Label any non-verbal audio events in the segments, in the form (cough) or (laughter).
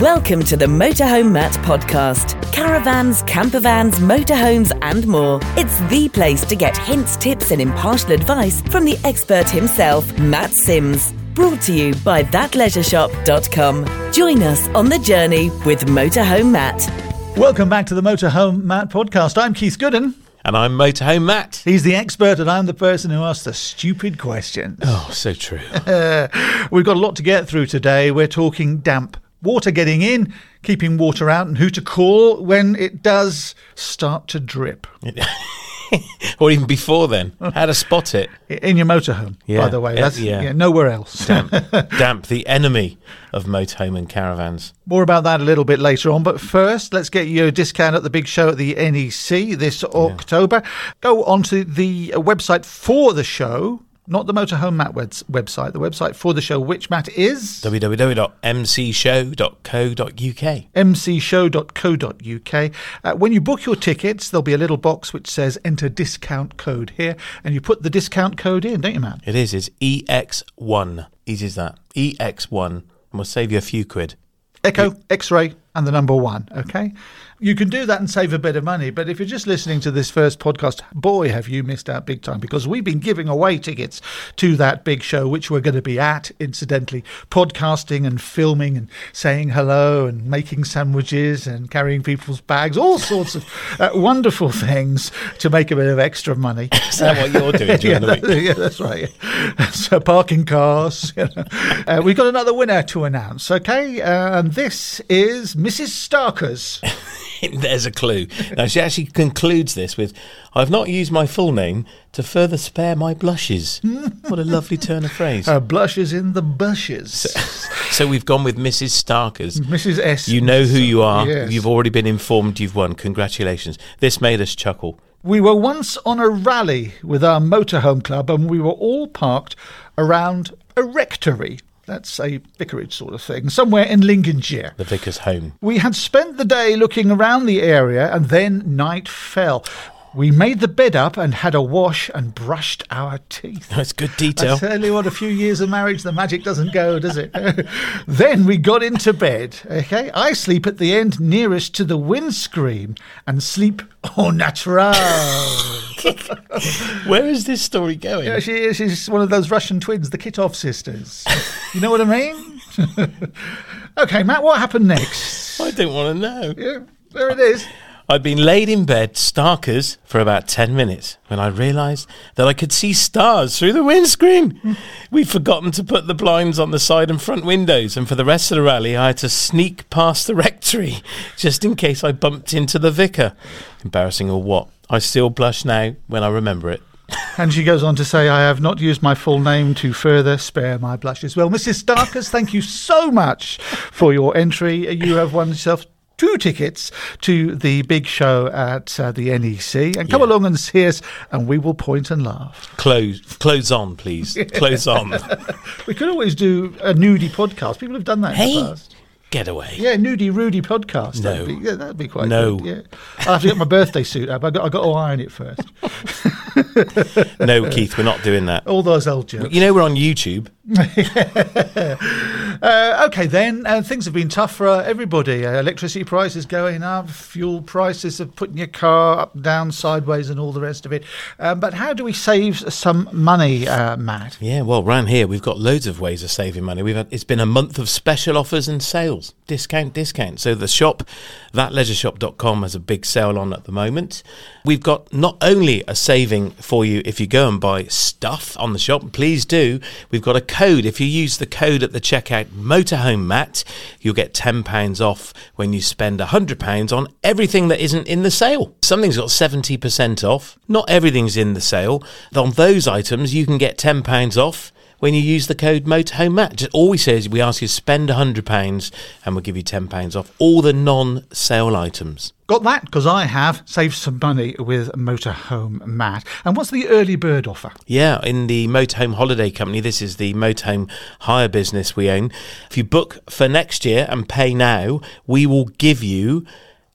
Welcome to the Motorhome Matt podcast. Caravans, campervans, motorhomes, and more. It's the place to get hints, tips, and impartial advice from the expert himself, Matt Sims. Brought to you by thatleisureshop.com. Join us on the journey with Motorhome Matt. Welcome back to the Motorhome Matt podcast. I'm Keith Gooden. And I'm Motorhome Matt. He's the expert, and I'm the person who asks the stupid questions. Oh, so true. (laughs) We've got a lot to get through today. We're talking damp water getting in, keeping water out, and who to call when it does start to drip. (laughs) or even before then. How to spot it. In your motorhome, by the way. Uh, That's yeah. yeah, nowhere else. Damp, (laughs) damp, the enemy of motorhome and caravans. More about that a little bit later on. But first, let's get you a discount at the big show at the NEC this October. Go onto the website for the show, not the Motorhome Matt webs- website, the website for the show, which Matt is www.mcshow.co.uk. mcshow.co.uk. Uh, when you book your tickets, there'll be a little box which says enter discount code here, and you put the discount code in, don't you, Matt? It is, it's EX1. Easy as that. EX1. And we'll save you a few quid. Echo, X ray, and the number one. Okay. You can do that and save a bit of money. But if you're just listening to this first podcast, boy, have you missed out big time because we've been giving away tickets to that big show, which we're going to be at, incidentally, podcasting and filming and saying hello and making sandwiches and carrying people's bags, all sorts of uh, wonderful things to make a bit of extra money. (laughs) Is that what you're doing during (laughs) yeah, the week? that- yeah, that's right. (laughs) So parking cars. You know. uh, we've got another winner to announce. Okay, uh, and this is Mrs. Starkers. (laughs) There's a clue. Now, she actually concludes this with I've not used my full name to further spare my blushes. (laughs) what a lovely turn of phrase. Her blushes in the bushes. So (laughs) we've gone with Mrs. Starkers. Mrs. S. You know who you are. Yes. You've already been informed you've won. Congratulations. This made us chuckle. We were once on a rally with our motorhome club, and we were all parked around a rectory. That's a vicarage sort of thing, somewhere in Lincolnshire. The vicar's home. We had spent the day looking around the area, and then night fell. We made the bed up and had a wash and brushed our teeth. That's good detail. I tell you what, a few years of marriage, the magic doesn't go, does it? (laughs) then we got into bed. Okay, I sleep at the end nearest to the windscreen and sleep (laughs) au natural. (laughs) Where is this story going? yeah, she is. She's one of those Russian twins, the Kitov sisters. You know what I mean? okay, Matt, what happened next? I don't want to know. Yeah, there it is. I'd been laid in bed, starkers, for about 10 minutes when I realised that I could see stars through the windscreen. (laughs) We'd forgotten to put the blinds on the side and front windows, and for the rest of the rally, I had to sneak past the (laughs) rectory just in case I bumped into the vicar. Embarrassing or what? I still blush now when I remember it. (laughs) And she goes on to say, I have not used my full name to further spare my blushes. Well, Mrs. Starkers, thank you so much for your entry. You have won yourself two tickets to the big show at uh, the NEC. And come Yeah. along and see us, and we will point and laugh. Close, clothes on, please. (laughs) Clothes on. (laughs) We could always do a nudie podcast. People have done that in Hey. the past. Get away. Yeah, nudie Rudy podcast. No. That'd be, yeah, that'd be quite No. good. Yeah. I'll have to get my birthday suit up. i got, i got to iron it first. (laughs) No, Keith, we're not doing that. All those old jokes. You know we're on YouTube. (laughs) Uh, okay, then uh, things have been tough for uh, everybody. Electricity prices going up, fuel prices of putting your car up, down, sideways, and all the rest of it. Um, but how do we save some money, uh, Matt? Yeah, well, round here we've got loads of ways of saving money. We've had, it's been a month of special offers and sales, discount, discount. So the shop, thatleisureshop.com, has a big sale on at the moment. We've got not only a saving for you if you go and buy stuff on the shop, please do. We've got a code. If you use the code at the checkout, Motorhome Matt, you'll get ten pounds off when you spend hundred pounds on everything that isn't in the sale. Something's got seventy percent off. Not everything's in the sale. On those items, you can get ten pounds off when you use the code Motorhome Matt. Just all we say is we ask you to spend £100 and we'll give you £10 off all the non sale items. Got that? Because I have saved some money with Motorhome Matt. And what's the early bird offer? Yeah, in the Motorhome Holiday Company, this is the motorhome hire business we own. If you book for next year and pay now, we will give you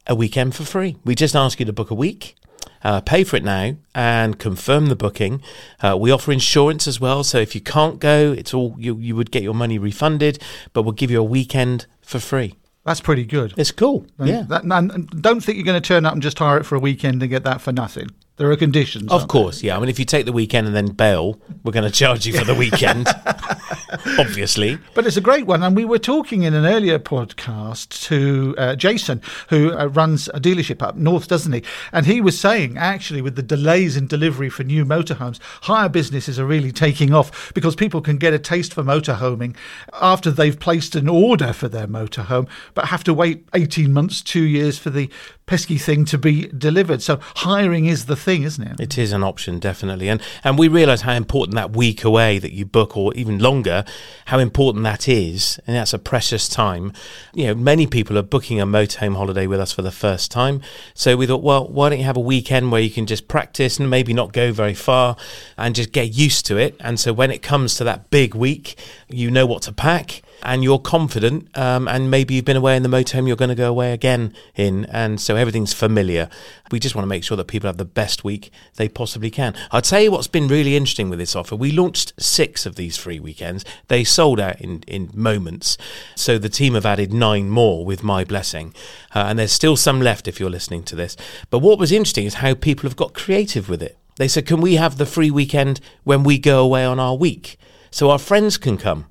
a weekend for free. We just ask you to book a week. Uh, pay for it now and confirm the booking. Uh, we offer insurance as well, so if you can't go, it's all you, you would get your money refunded, but we'll give you a weekend for free. That's pretty good. It's cool. And Yeah. That, and and don't think you're going to turn up and just hire it for a weekend and get that for nothing. There are conditions. Of course, yeah. I mean, if you take the weekend and then bail, we're going to charge you for the weekend, (laughs) obviously. But it's a great one. And we were talking in an earlier podcast to uh, Jason, who uh, runs a dealership up north, doesn't he? And he was saying, actually, with the delays in delivery for new motorhomes, hire businesses are really taking off because people can get a taste for motorhoming after they've placed an order for their motorhome, but have to wait 18 months, two years for the pesky thing to be delivered. So hiring is the thing, isn't it? It is an option, definitely. And and we realise how important that week away that you book or even longer, how important that is. And that's a precious time. You know, many people are booking a motorhome holiday with us for the first time. So we thought, well, why don't you have a weekend where you can just practice and maybe not go very far and just get used to it. And so when it comes to that big week, you know what to pack and you're confident, um, and maybe you've been away in the motorhome you're going to go away again in, and so everything's familiar. We just want to make sure that people have the best week they possibly can. I'll tell you what's been really interesting with this offer. We launched six of these free weekends. They sold out in, in moments, so the team have added nine more with my blessing, uh, and there's still some left if you're listening to this. But what was interesting is how people have got creative with it. They said, "Can we have the free weekend when we go away on our week, so our friends can come?"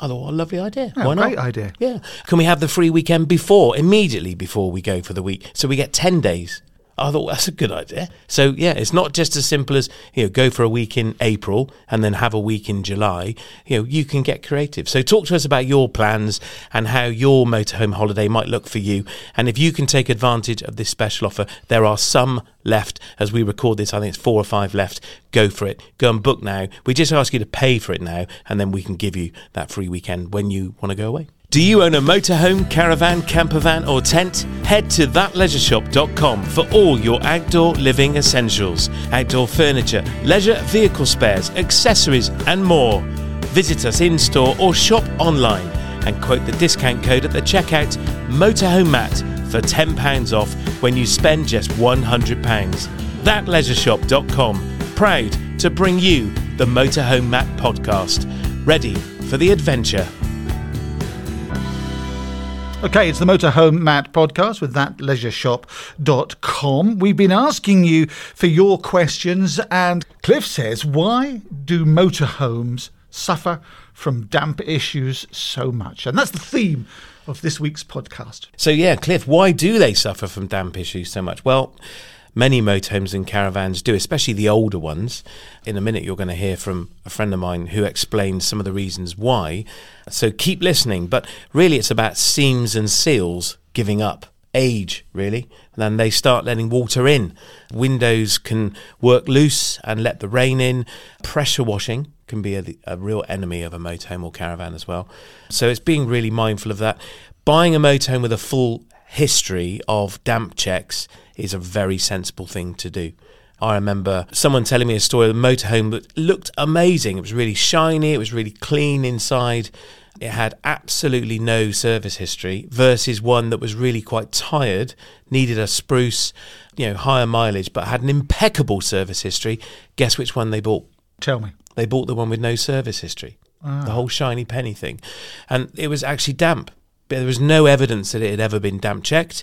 I thought, what a lovely idea. Yeah, Why not? great idea. Yeah. Can we have the free weekend before, immediately before we go for the week? So we get 10 days. Oh, I thought that's a good idea. So yeah, it's not just as simple as you know go for a week in April and then have a week in July. You know you can get creative. So talk to us about your plans and how your motorhome holiday might look for you. And if you can take advantage of this special offer, there are some left as we record this. I think it's four or five left. Go for it. Go and book now. We just ask you to pay for it now, and then we can give you that free weekend when you want to go away. Do you own a motorhome, caravan, camper van, or tent? Head to thatleisureshop.com for all your outdoor living essentials, outdoor furniture, leisure vehicle spares, accessories, and more. Visit us in store or shop online and quote the discount code at the checkout Motorhome Matt for £10 off when you spend just £100. Thatleisureshop.com, proud to bring you the Motorhome Matt podcast. Ready for the adventure. Okay, it's the Motorhome Matt podcast with thatleisureshop.com. We've been asking you for your questions, and Cliff says, Why do motorhomes suffer from damp issues so much? And that's the theme of this week's podcast. So yeah, Cliff, why do they suffer from damp issues so much? Well, many motorhomes and caravans do, especially the older ones. In a minute, you're going to hear from a friend of mine who explains some of the reasons why. So keep listening. But really, it's about seams and seals giving up. Age, really. Then they start letting water in. Windows can work loose and let the rain in. Pressure washing can be a, a real enemy of a motorhome or caravan as well. So it's being really mindful of that. Buying a motorhome with a full history of damp checks is a very sensible thing to do. I remember someone telling me a story of a motorhome that looked amazing. It was really shiny, it was really clean inside. It had absolutely no service history versus one that was really quite tired, needed a spruce, you know, higher mileage, but had an impeccable service history. Guess which one they bought? Tell me. They bought the one with no service history, ah. the whole shiny penny thing. And it was actually damp. But there was no evidence that it had ever been damp checked.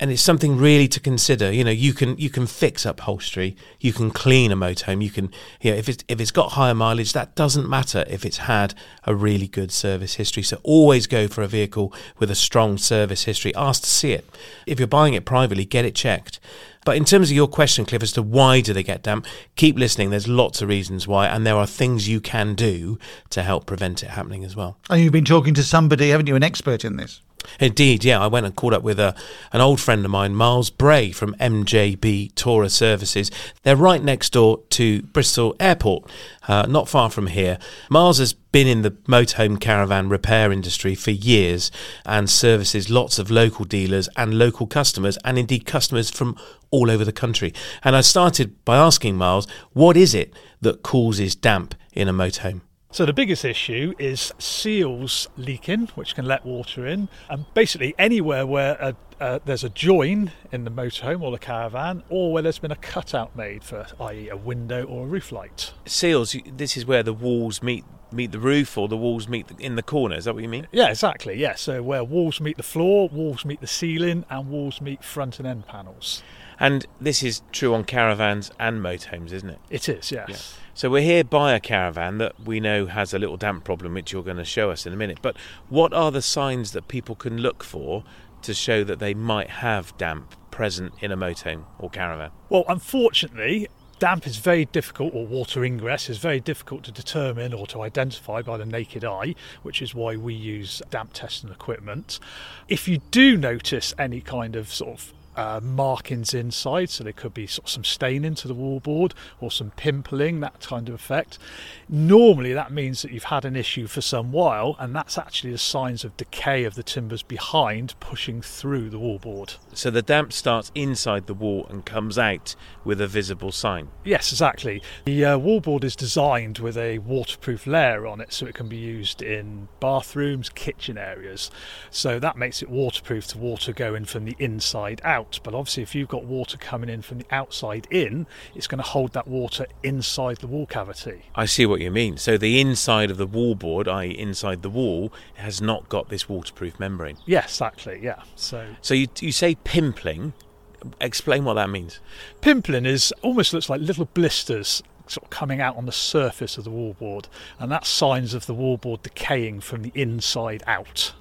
And it's something really to consider. You know, you can you can fix upholstery, you can clean a motorhome, you can you know, if it's if it's got higher mileage, that doesn't matter if it's had a really good service history. So always go for a vehicle with a strong service history. Ask to see it. If you're buying it privately, get it checked. But in terms of your question, Cliff, as to why do they get damp, keep listening. There's lots of reasons why, and there are things you can do to help prevent it happening as well. And you've been talking to somebody, haven't you, an expert in this? Indeed, yeah. I went and caught up with a, an old friend of mine, Miles Bray from MJB Tourer Services. They're right next door to Bristol Airport, uh, not far from here. Miles has been in the motorhome caravan repair industry for years and services lots of local dealers and local customers, and indeed customers from all over the country. And I started by asking Miles, what is it that causes damp in a motorhome? So the biggest issue is seals leaking, which can let water in, and basically anywhere where a, uh, there's a join in the motorhome or the caravan, or where there's been a cutout made for, i.e., a window or a roof light. Seals, this is where the walls meet meet the roof or the walls meet the, in the corner. Is that what you mean? Yeah, exactly. Yeah, so where walls meet the floor, walls meet the ceiling, and walls meet front and end panels. And this is true on caravans and motorhomes, isn't it? It is, yes. So we're here by a caravan that we know has a little damp problem, which you're going to show us in a minute. But what are the signs that people can look for to show that they might have damp present in a motorhome or caravan? Well, unfortunately, damp is very difficult, or water ingress is very difficult to determine or to identify by the naked eye, which is why we use damp testing equipment. If you do notice any kind of sort of uh, markings inside, so there could be sort of some staining to the wallboard or some pimpling, that kind of effect. Normally, that means that you've had an issue for some while, and that's actually the signs of decay of the timbers behind pushing through the wallboard. So the damp starts inside the wall and comes out with a visible sign. Yes, exactly. The uh, wallboard is designed with a waterproof layer on it, so it can be used in bathrooms, kitchen areas. So that makes it waterproof to water going from the inside out. But obviously, if you've got water coming in from the outside in, it's going to hold that water inside the wall cavity. I see what you mean. So the inside of the wallboard, i.e., inside the wall, has not got this waterproof membrane. Yes, exactly. Yeah. So So you, you say pimpling. Explain what that means. pimpling is almost looks like little blisters sort of coming out on the surface of the wallboard, and that's signs of the wallboard decaying from the inside out.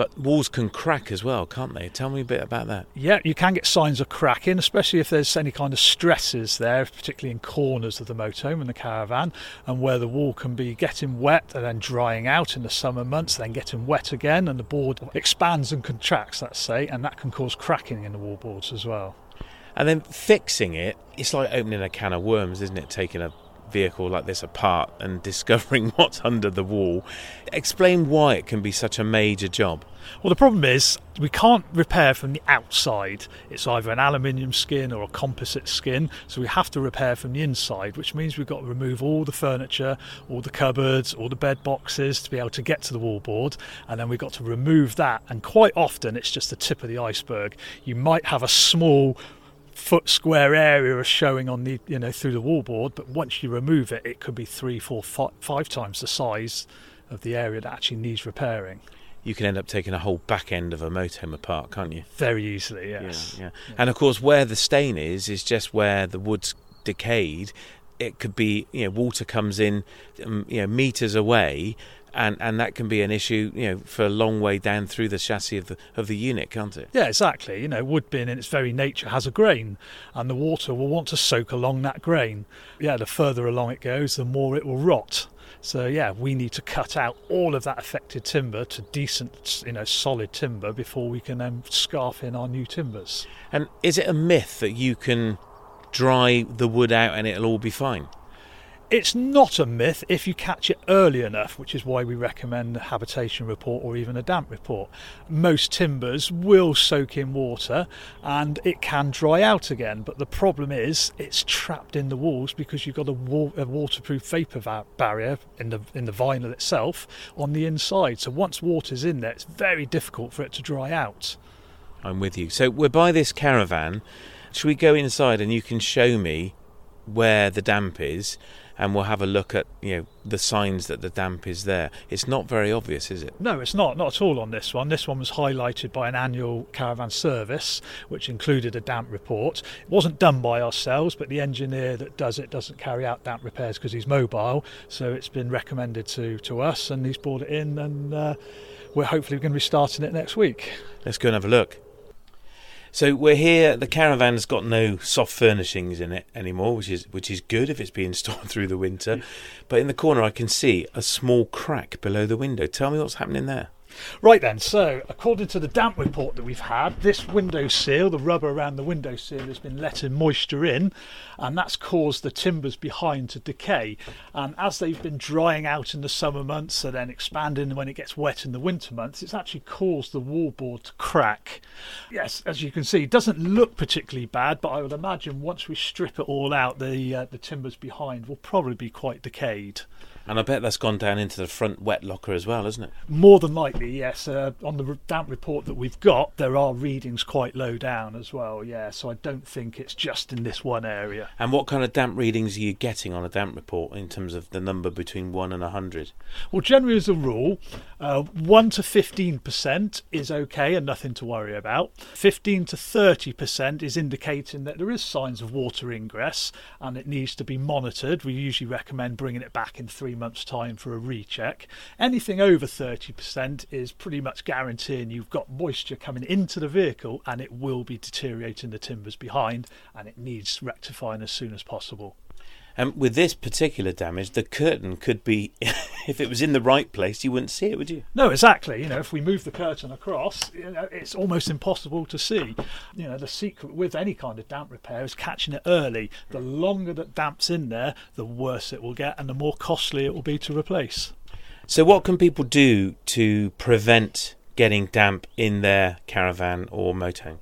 But walls can crack as well, can't they? Tell me a bit about that. Yeah, you can get signs of cracking, especially if there's any kind of stresses there, particularly in corners of the motorhome and the caravan, and where the wall can be getting wet and then drying out in the summer months, then getting wet again, and the board expands and contracts, let's say, and that can cause cracking in the wallboards as well. And then fixing it, it's like opening a can of worms, isn't it? Taking a vehicle like this apart and (laughs) discovering what's under the wall. Explain why it can be such a major job. Well, the problem is we can't repair from the outside. It's either an aluminium skin or a composite skin, so we have to repair from the inside, which means we've got to remove all the furniture, all the cupboards, all the bed boxes to be able to get to the wallboard, and then we've got to remove that. And quite often, it's just the tip of the iceberg. You might have a small foot square area showing on the you know through the wallboard, but once you remove it, it could be three, four, fi- five times the size of the area that actually needs repairing. You can end up taking a whole back end of a motorhome apart, can't you? Very easily, yes. Yeah, yeah. And of course, where the stain is, is just where the wood's decayed. It could be, you know, water comes in, um, you know, meters away, and, and that can be an issue, you know, for a long way down through the chassis of the of the unit, can't it? Yeah, exactly. You know, wood bin in its very nature has a grain, and the water will want to soak along that grain. Yeah, the further along it goes, the more it will rot. So yeah, we need to cut out all of that affected timber to decent, you know, solid timber before we can then scarf in our new timbers. And is it a myth that you can dry the wood out and it'll all be fine? It's not a myth if you catch it early enough, which is why we recommend a habitation report or even a damp report. Most timbers will soak in water and it can dry out again, but the problem is it's trapped in the walls because you've got a, wa- a waterproof vapor va- barrier in the in the vinyl itself on the inside. So once water's in there, it's very difficult for it to dry out. I'm with you. So we're by this caravan. Should we go inside and you can show me where the damp is, and we'll have a look at you know the signs that the damp is there. It's not very obvious, is it? No, it's not, not at all on this one. This one was highlighted by an annual caravan service, which included a damp report. It wasn't done by ourselves, but the engineer that does it doesn't carry out damp repairs because he's mobile. So it's been recommended to, to us, and he's brought it in, and uh, we're hopefully going to be starting it next week. Let's go and have a look. So we're here. The caravan's got no soft furnishings in it anymore, which is which is good if it's being (laughs) stored through the winter. But in the corner, I can see a small crack below the window. Tell me what's happening there. Right then, so according to the damp report that we've had, this window seal, the rubber around the window seal, has been letting moisture in, and that's caused the timbers behind to decay. And as they've been drying out in the summer months and then expanding when it gets wet in the winter months, it's actually caused the wallboard to crack. Yes, as you can see, it doesn't look particularly bad, but I would imagine once we strip it all out, the uh, the timbers behind will probably be quite decayed. And I bet that's gone down into the front wet locker as well, isn't it? More than likely, yes. Uh, on the damp report that we've got, there are readings quite low down as well, yeah. So I don't think it's just in this one area. And what kind of damp readings are you getting on a damp report in terms of the number between 1 and 100? Well, generally, as a rule, uh, 1 to 15% is okay and nothing to worry about. 15 to 30% is indicating that there is signs of water ingress and it needs to be monitored. We usually recommend bringing it back in three months' time for a recheck. Anything over 30% is pretty much guaranteeing you've got moisture coming into the vehicle and it will be deteriorating the timbers behind and it needs rectifying as soon as possible. And with this particular damage, the curtain could be, (laughs) if it was in the right place, you wouldn't see it, would you? No, exactly. You know, if we move the curtain across, you know, it's almost impossible to see. You know, the secret with any kind of damp repair is catching it early. The longer that damp's in there, the worse it will get, and the more costly it will be to replace. So, what can people do to prevent getting damp in their caravan or motorhome?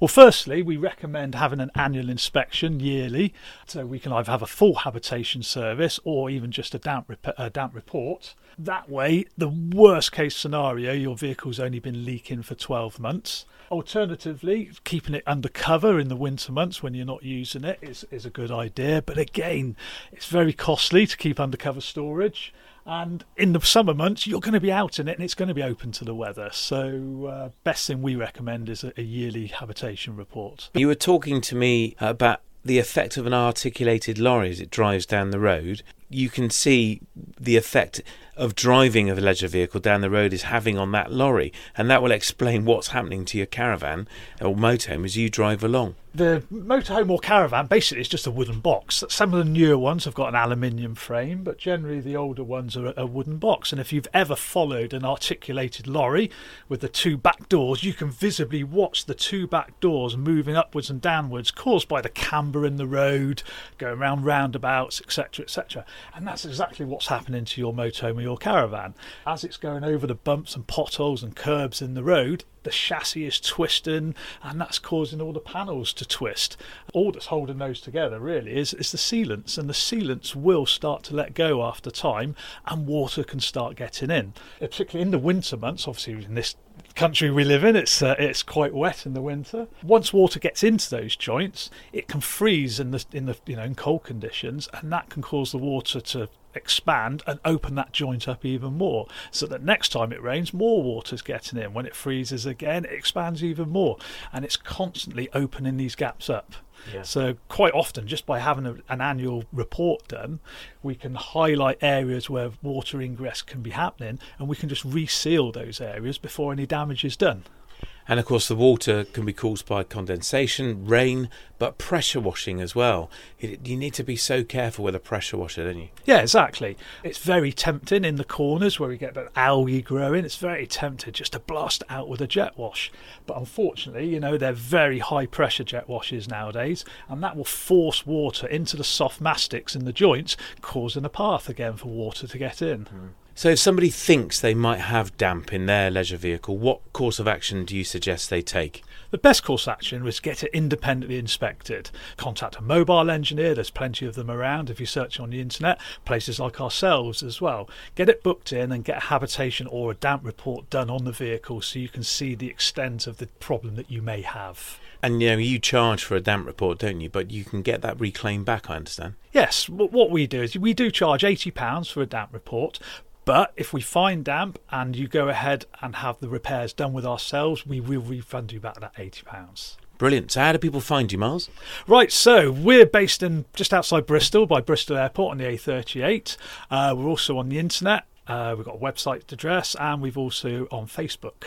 Well, firstly, we recommend having an annual inspection yearly, so we can either have a full habitation service or even just a damp, rep- a damp report. That way, the worst case scenario, your vehicle's only been leaking for 12 months. Alternatively, keeping it under cover in the winter months when you're not using it is, is a good idea. But again, it's very costly to keep undercover storage. And in the summer months, you're going to be out in it and it's going to be open to the weather. So, uh, best thing we recommend is a, a yearly habitation report. You were talking to me about the effect of an articulated lorry as it drives down the road. You can see the effect of driving a leisure vehicle down the road is having on that lorry, and that will explain what's happening to your caravan or motorhome as you drive along the motorhome or caravan basically is just a wooden box. Some of the newer ones have got an aluminium frame, but generally the older ones are a wooden box. And if you've ever followed an articulated lorry with the two back doors, you can visibly watch the two back doors moving upwards and downwards, caused by the camber in the road, going around roundabouts, etc., etc. And that's exactly what's happening to your motorhome or your caravan. As it's going over the bumps and potholes and curbs in the road, the chassis is twisting and that's causing all the panels to twist. All that's holding those together really is, is the sealants, and the sealants will start to let go after time and water can start getting in. Particularly in the winter months, obviously in this country we live in, it's uh, it's quite wet in the winter. Once water gets into those joints, it can freeze in the in the you know in cold conditions, and that can cause the water to expand and open that joint up even more so that next time it rains more water's getting in when it freezes again it expands even more and it's constantly opening these gaps up yeah. So quite often, just by having a, an annual report done, we can highlight areas where water ingress can be happening, and we can just reseal those areas before any damage is done. And of course, the water can be caused by condensation, rain, but pressure washing as well. You need to be so careful with a pressure washer, don't you? Yeah, exactly. It's very tempting in the corners where we get that algae growing. It's very tempting just to blast out with a jet wash. But unfortunately, you know, they're very high pressure jet washes nowadays, and that will force water into the soft mastics in the joints, causing a path again for water to get in. Mm. So, if somebody thinks they might have damp in their leisure vehicle, what course of action do you suggest they take? The best course of action was get it independently inspected. Contact a mobile engineer, there's plenty of them around if you search on the internet, places like ourselves as well. Get it booked in and get a habitation or a damp report done on the vehicle so you can see the extent of the problem that you may have. And you know, you charge for a damp report, don't you? But you can get that reclaimed back, I understand. Yes, what we do is we do charge £80 for a damp report, but if we find damp and you go ahead and have the repairs done with ourselves, we will refund you back that £80. Brilliant. So, how do people find you, Miles? Right, so we're based in just outside Bristol by Bristol Airport on the A38. Uh, we're also on the internet. Uh, we've got a website address and we've also on Facebook.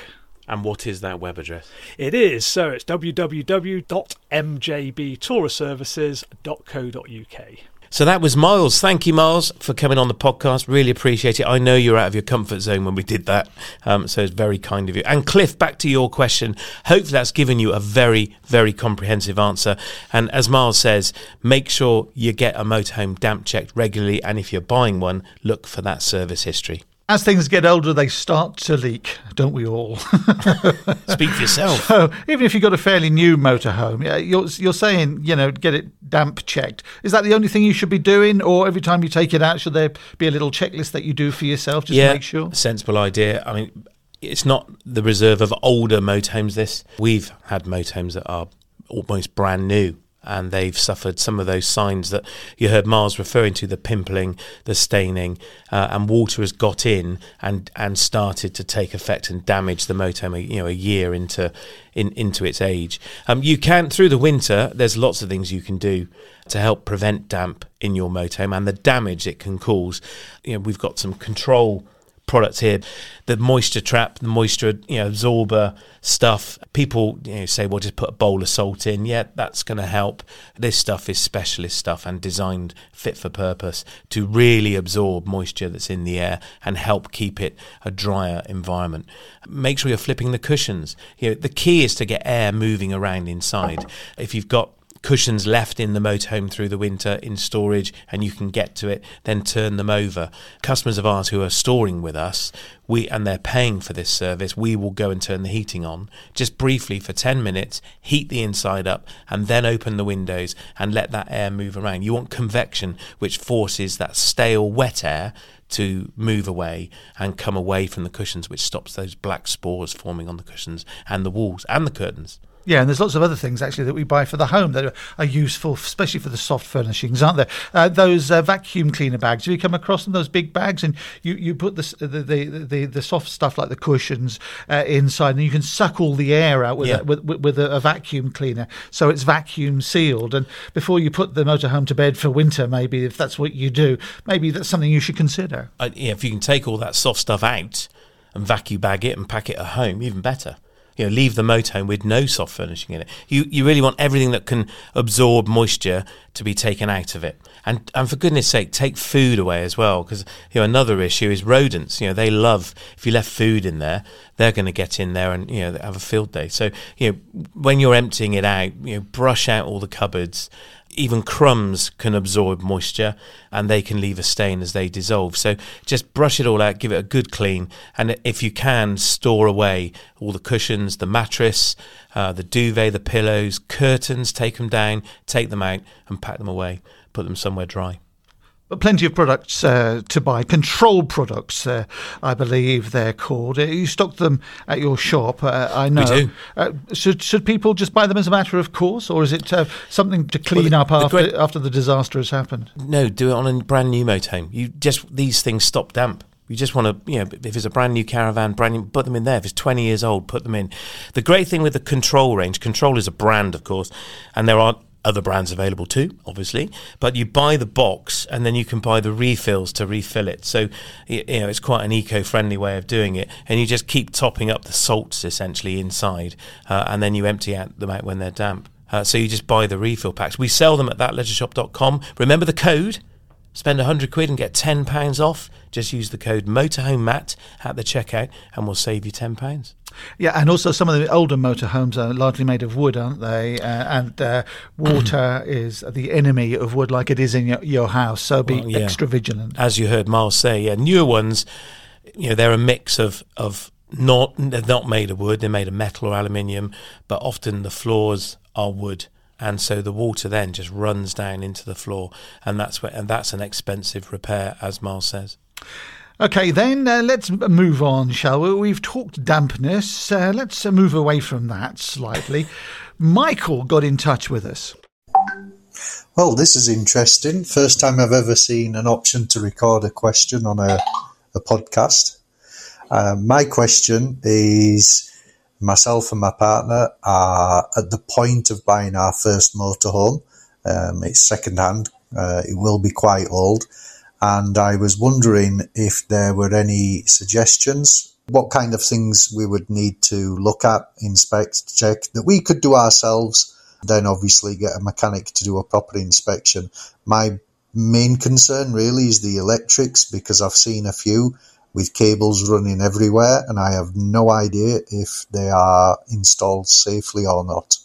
And what is that web address? It is so it's www.mjbtourerservices.co.uk. So that was Miles. Thank you, Miles, for coming on the podcast. Really appreciate it. I know you're out of your comfort zone when we did that, um, so it's very kind of you. And Cliff, back to your question. Hopefully, that's given you a very, very comprehensive answer. And as Miles says, make sure you get a motorhome damp checked regularly, and if you're buying one, look for that service history. As things get older, they start to leak, don't we all? (laughs) Speak for yourself. So even if you've got a fairly new motorhome, yeah, you're you're saying you know get it damp checked. Is that the only thing you should be doing, or every time you take it out, should there be a little checklist that you do for yourself just yeah, to make sure? sensible idea. I mean, it's not the reserve of older motorhomes. This we've had motorhomes that are almost brand new and they've suffered some of those signs that you heard Miles referring to the pimpling, the staining, uh, and water has got in and and started to take effect and damage the motorhome. You know, a year into in, into its age. Um, you can through the winter. There's lots of things you can do to help prevent damp in your motorhome and the damage it can cause. You know, we've got some control products here, the moisture trap, the moisture you know absorber stuff. People you know, say, well, just put a bowl of salt in. Yeah, that's going to help. This stuff is specialist stuff and designed fit for purpose to really absorb moisture that's in the air and help keep it a drier environment. Make sure you're flipping the cushions. You know, the key is to get air moving around inside. If you've got cushions left in the motorhome through the winter in storage and you can get to it, then turn them over. Customers of ours who are storing with us, we and they're paying for this service, we will go and turn the heating on just briefly for 10 minutes, heat the inside up and then open the windows and let that air move around. You want convection which forces that stale wet air to move away and come away from the cushions, which stops those black spores forming on the cushions and the walls and the curtains. Yeah, and there's lots of other things actually that we buy for the home that are, useful, especially for the soft furnishings, aren't there? Uh, those uh, vacuum cleaner bags. Have you come across them? Those big bags, and you, you put the, the the, the the soft stuff like the cushions uh, inside, and you can suck all the air out with Yeah. a, with, with with a, a vacuum cleaner, so it's vacuum sealed. And before you put the motorhome to bed for winter, maybe if that's what you do, maybe that's something you should consider. uh, yeah, if you can take all that soft stuff out and vacuum bag it and pack it at home, even better. You know, leave the motorhome with no soft furnishing in it. You you really want everything that can absorb moisture to be taken out of it. And and for goodness sake, take food away as well, because you know another issue is rodents. You know, they love if you left food in there, they're going to get in there and you know have a field day. So you know when you're emptying it out, you know, brush out all the cupboards even crumbs can absorb moisture and they can leave a stain as they dissolve. So just brush it all out, give it a good clean, and if you can, store away all the cushions, the mattress, uh, the duvet, the pillows, curtains, take them down, take them out, and pack them away, put them somewhere dry. But plenty of products uh, to buy. Control products, uh, I believe they're called. Uh, You stock them at your shop, uh, I know. do. Uh, should should people just buy them as a matter of course, or is it uh, something to clean the- up the after great- after the disaster has happened? No, do it on a brand new motorhome. You just these things stop damp. You just want to, you know, if it's a brand new caravan, brand new, put them in there. If it's 20 years old, put them in. The great thing with the control range, control is a brand, of course, and there are other brands available too, obviously. But you buy the box, and then you can buy the refills to refill it. So, you know, it's quite an eco-friendly way of doing it, and you just keep topping up the salts essentially inside, uh, and then you empty out them out when they're damp. Uh, so you just buy the refill packs. We sell them at thatleisureShop.com. Remember the code? Spend 100 quid and get £10 off. Just use the code MotorhomeMatt at the checkout and we'll save you £10. Yeah, and also some of the older motorhomes are largely made of wood, aren't they? Uh, and uh, water (clears throat) is the enemy of wood, like it is in your, your house. So be Well, yeah. extra vigilant. As you heard Miles say, yeah, newer ones, you know, they're a mix of, of not, they're not made of wood, they're made of metal or aluminium, but often the floors are wood. And so the water then just runs down into the floor, and that's where, and that's an expensive repair, as Miles says. Okay, then uh, let's move on, shall we? We've talked dampness. Uh, let's uh, move away from that slightly. Michael got in touch with us. Well, this is interesting. First time I've ever seen an option to record a question on a, a podcast. Uh, my question is myself and my partner are at the point of buying our first motorhome. Um, it's second hand, uh, it will be quite old. And I was wondering if there were any suggestions, what kind of things we would need to look at, inspect, check that we could do ourselves then obviously get a mechanic to do a proper inspection. My main concern really is the electrics because I've seen a few with cables running everywhere and I have no idea if they are installed safely or not.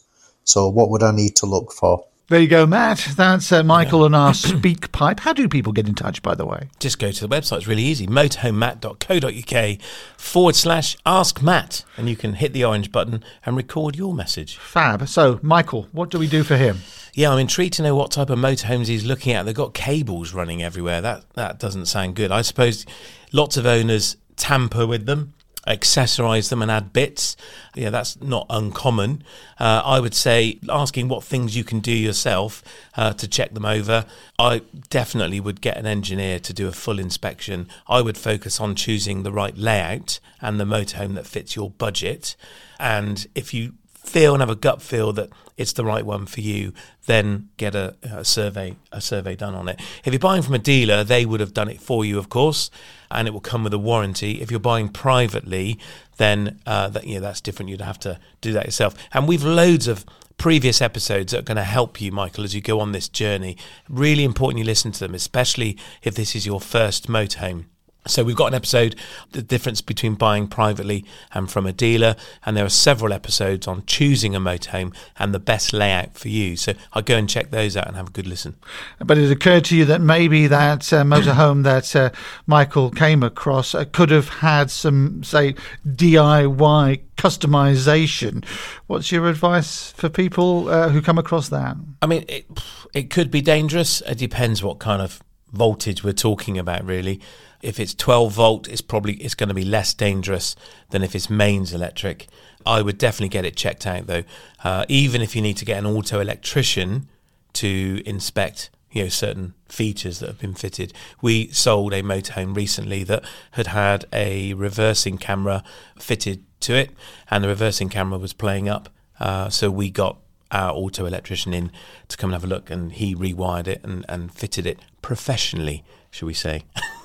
So what would I need to look for? There you go, Matt. That's uh, Michael and our (clears throat) SpeakPipe. How do people get in touch, by the way? Just go to the website. It's really easy. motorhomematt.co.uk forward slash ask Matt. And you can hit the orange button and record your message. Fab. So, Michael, what do we do for him? Yeah, I'm intrigued to know what type of motorhomes he's looking at. They've got cables running everywhere. That that doesn't sound good. I suppose lots of owners tamper with them accessorize them and add bits. Yeah, that's not uncommon. Uh, I would say asking what things you can do yourself uh, to check them over. I definitely would get an engineer to do a full inspection. I would focus on choosing the right layout and the motorhome that fits your budget. And if you feel and have a gut feel that it's the right one for you, then get a, a, survey a survey done on it. If you're buying from a dealer, they would have done it for you, of course, and it will come with a warranty. If you're buying privately, then uh, that you know, that's different. You'd have to do that yourself. And we've loads of previous episodes that are going to help you, Michael, as you go on this journey. Really important you listen to them, especially if this is your first motorhome. So we've got an episode, the difference between buying privately and from a dealer, and there are several episodes on choosing a motorhome and the best layout for you. So I'll go and check those out and have a good listen. But it occurred to you that maybe that uh, motorhome that uh, Michael came across uh, could have had some, say, DIY customization. What's your advice for people uh, who come across that? I mean, it, it could be dangerous. It depends what kind of voltage we're talking about, really. If it's 12 volt, it's probably it's going to be less dangerous than if it's mains electric. I would definitely get it checked out though. Uh, even if you need to get an auto electrician to inspect you know certain features that have been fitted. We sold a motorhome recently that had had a reversing camera fitted to it, and the reversing camera was playing up. Uh, so we got our auto electrician in to come and have a look, and he rewired it and, and fitted it professionally, shall we say? (laughs)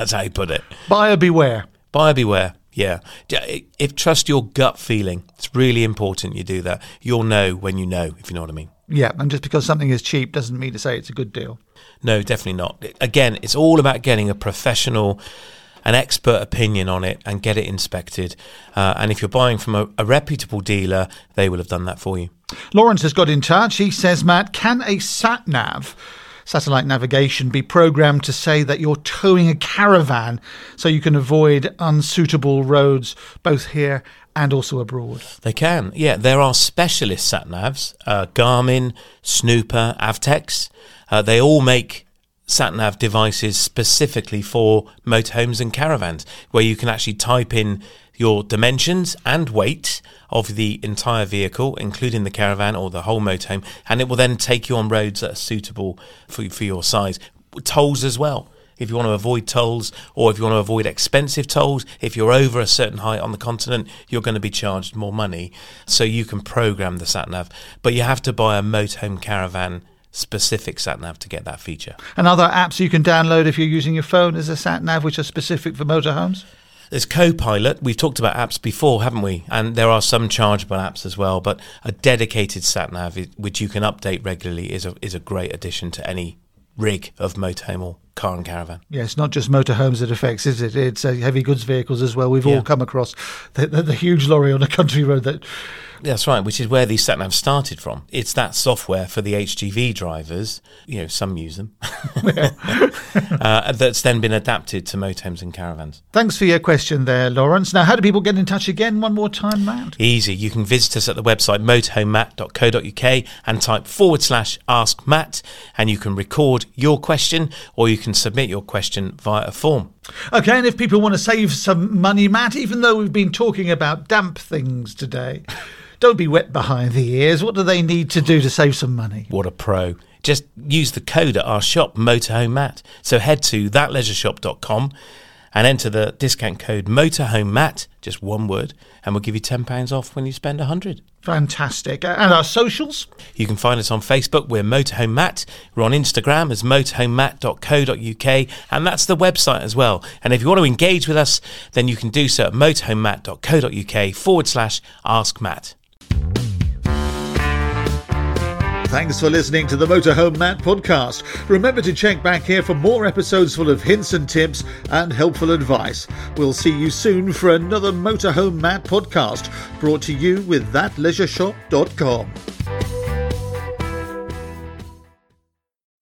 That's how you put it. Buyer beware. Buyer beware. Yeah. If trust your gut feeling, it's really important you do that. You'll know when you know, if you know what I mean. Yeah, and just because something is cheap doesn't mean to say it's a good deal. No, definitely not. Again, it's all about getting a professional, an expert opinion on it and get it inspected. Uh, and if you're buying from a, a reputable dealer, they will have done that for you. Lawrence has got in touch. He says, Matt, can a sat nav satellite navigation be programmed to say that you're towing a caravan so you can avoid unsuitable roads both here and also abroad? They can, yeah. There are specialist sat navs uh, Garmin, Snooper, Avtex. Uh, they all make sat nav devices specifically for motorhomes and caravans where you can actually type in your dimensions and weight of the entire vehicle, including the caravan or the whole motorhome, and it will then take you on roads that are suitable for, for your size. Tolls as well. If you want to avoid tolls or if you want to avoid expensive tolls, if you're over a certain height on the continent, you're going to be charged more money. So you can program the sat nav, but you have to buy a motorhome caravan specific sat nav to get that feature. And other apps you can download if you're using your phone as a sat nav, which are specific for motorhomes? There's Copilot. We've talked about apps before, haven't we? And there are some chargeable apps as well. But a dedicated sat nav, which you can update regularly, is a is a great addition to any rig of motorhome or car and caravan. Yeah, it's not just motorhomes it affects, is it? It's uh, heavy goods vehicles as well. We've yeah. all come across the, the, the huge lorry on a country road that that's right, which is where these sat navs started from. It's that software for the HGV drivers, you know, some use them, (laughs) uh, that's then been adapted to motorhomes and caravans. Thanks for your question there, Lawrence. Now, how do people get in touch again one more time, Matt? Easy. You can visit us at the website motorhomematt.co.uk and type forward slash ask Matt, and you can record your question or you can submit your question via a form. Okay, and if people want to save some money, Matt, even though we've been talking about damp things today, don't be wet behind the ears. What do they need to do to save some money? What a pro. Just use the code at our shop, Motorhome Matt. So head to thatleisureshop.com and enter the discount code Motorhome Matt, just one word, and we'll give you £10 off when you spend 100 Fantastic. And our socials? You can find us on Facebook. We're Motorhome Matt. We're on Instagram as motorhomematt.co.uk, and that's the website as well. And if you want to engage with us, then you can do so at motorhomematt.co.uk forward slash ask Matt. Thanks for listening to the Motorhome Matt podcast. Remember to check back here for more episodes full of hints and tips and helpful advice. We'll see you soon for another Motorhome Matt podcast brought to you with thatleisureshop.com.